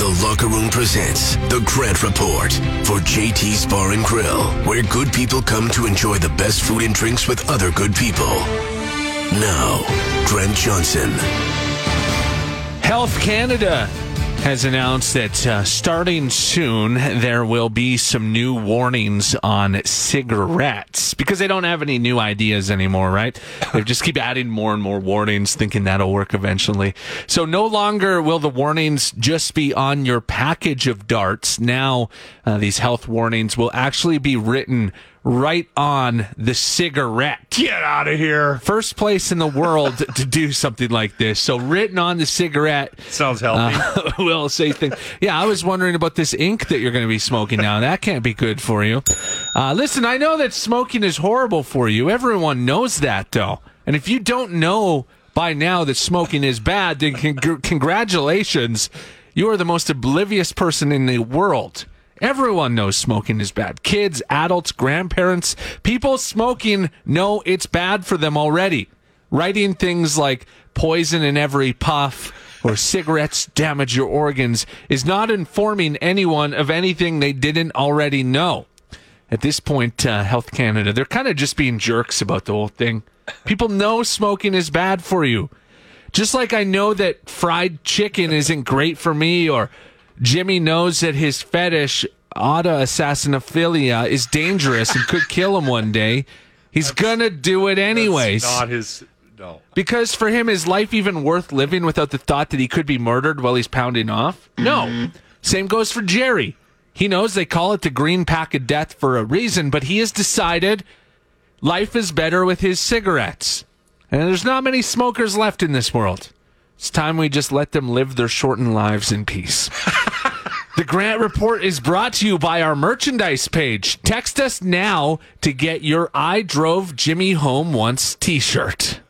The Locker Room presents The Grant Report for JT's Bar and Grill, where good people come to enjoy the best food and drinks with other good people. Now, Grant Johnson. Health Canada has announced that uh, starting soon there will be some new warnings on cigarettes because they don't have any new ideas anymore, right? They just keep adding more and more warnings, thinking that'll work eventually. So no longer will the warnings just be on your package of darts. Now uh, these health warnings will actually be written right on the cigarette. Get out of here. First place in the world to do something like this. So written on the cigarette. Sounds healthy. Uh, will say things. Yeah, I was wondering about this ink that you're going to be smoking now. That can't be good for you. Uh, listen, I know that smoking is horrible for you. Everyone knows that, though. And if you don't know by now that smoking is bad, then con- congratulations. You are the most oblivious person in the world. Everyone knows smoking is bad. Kids, adults, grandparents, people smoking know it's bad for them already. Writing things like poison in every puff or cigarettes damage your organs is not informing anyone of anything they didn't already know. At this point, uh, Health Canada, they're kind of just being jerks about the whole thing. People know smoking is bad for you. Just like I know that fried chicken isn't great for me or Jimmy knows that his fetish, auto assassinophilia, is dangerous and could kill him one day. He's that's, gonna do it anyways. not his no. Because for him, is life even worth living without the thought that he could be murdered while he's pounding off? No. Mm-hmm. Same goes for Jerry. He knows they call it the green pack of death for a reason, but he has decided life is better with his cigarettes. And there's not many smokers left in this world. It's time we just let them live their shortened lives in peace. The Grant Report is brought to you by our merchandise page. Text us now to get your I Drove Jimmy Home Once t shirt.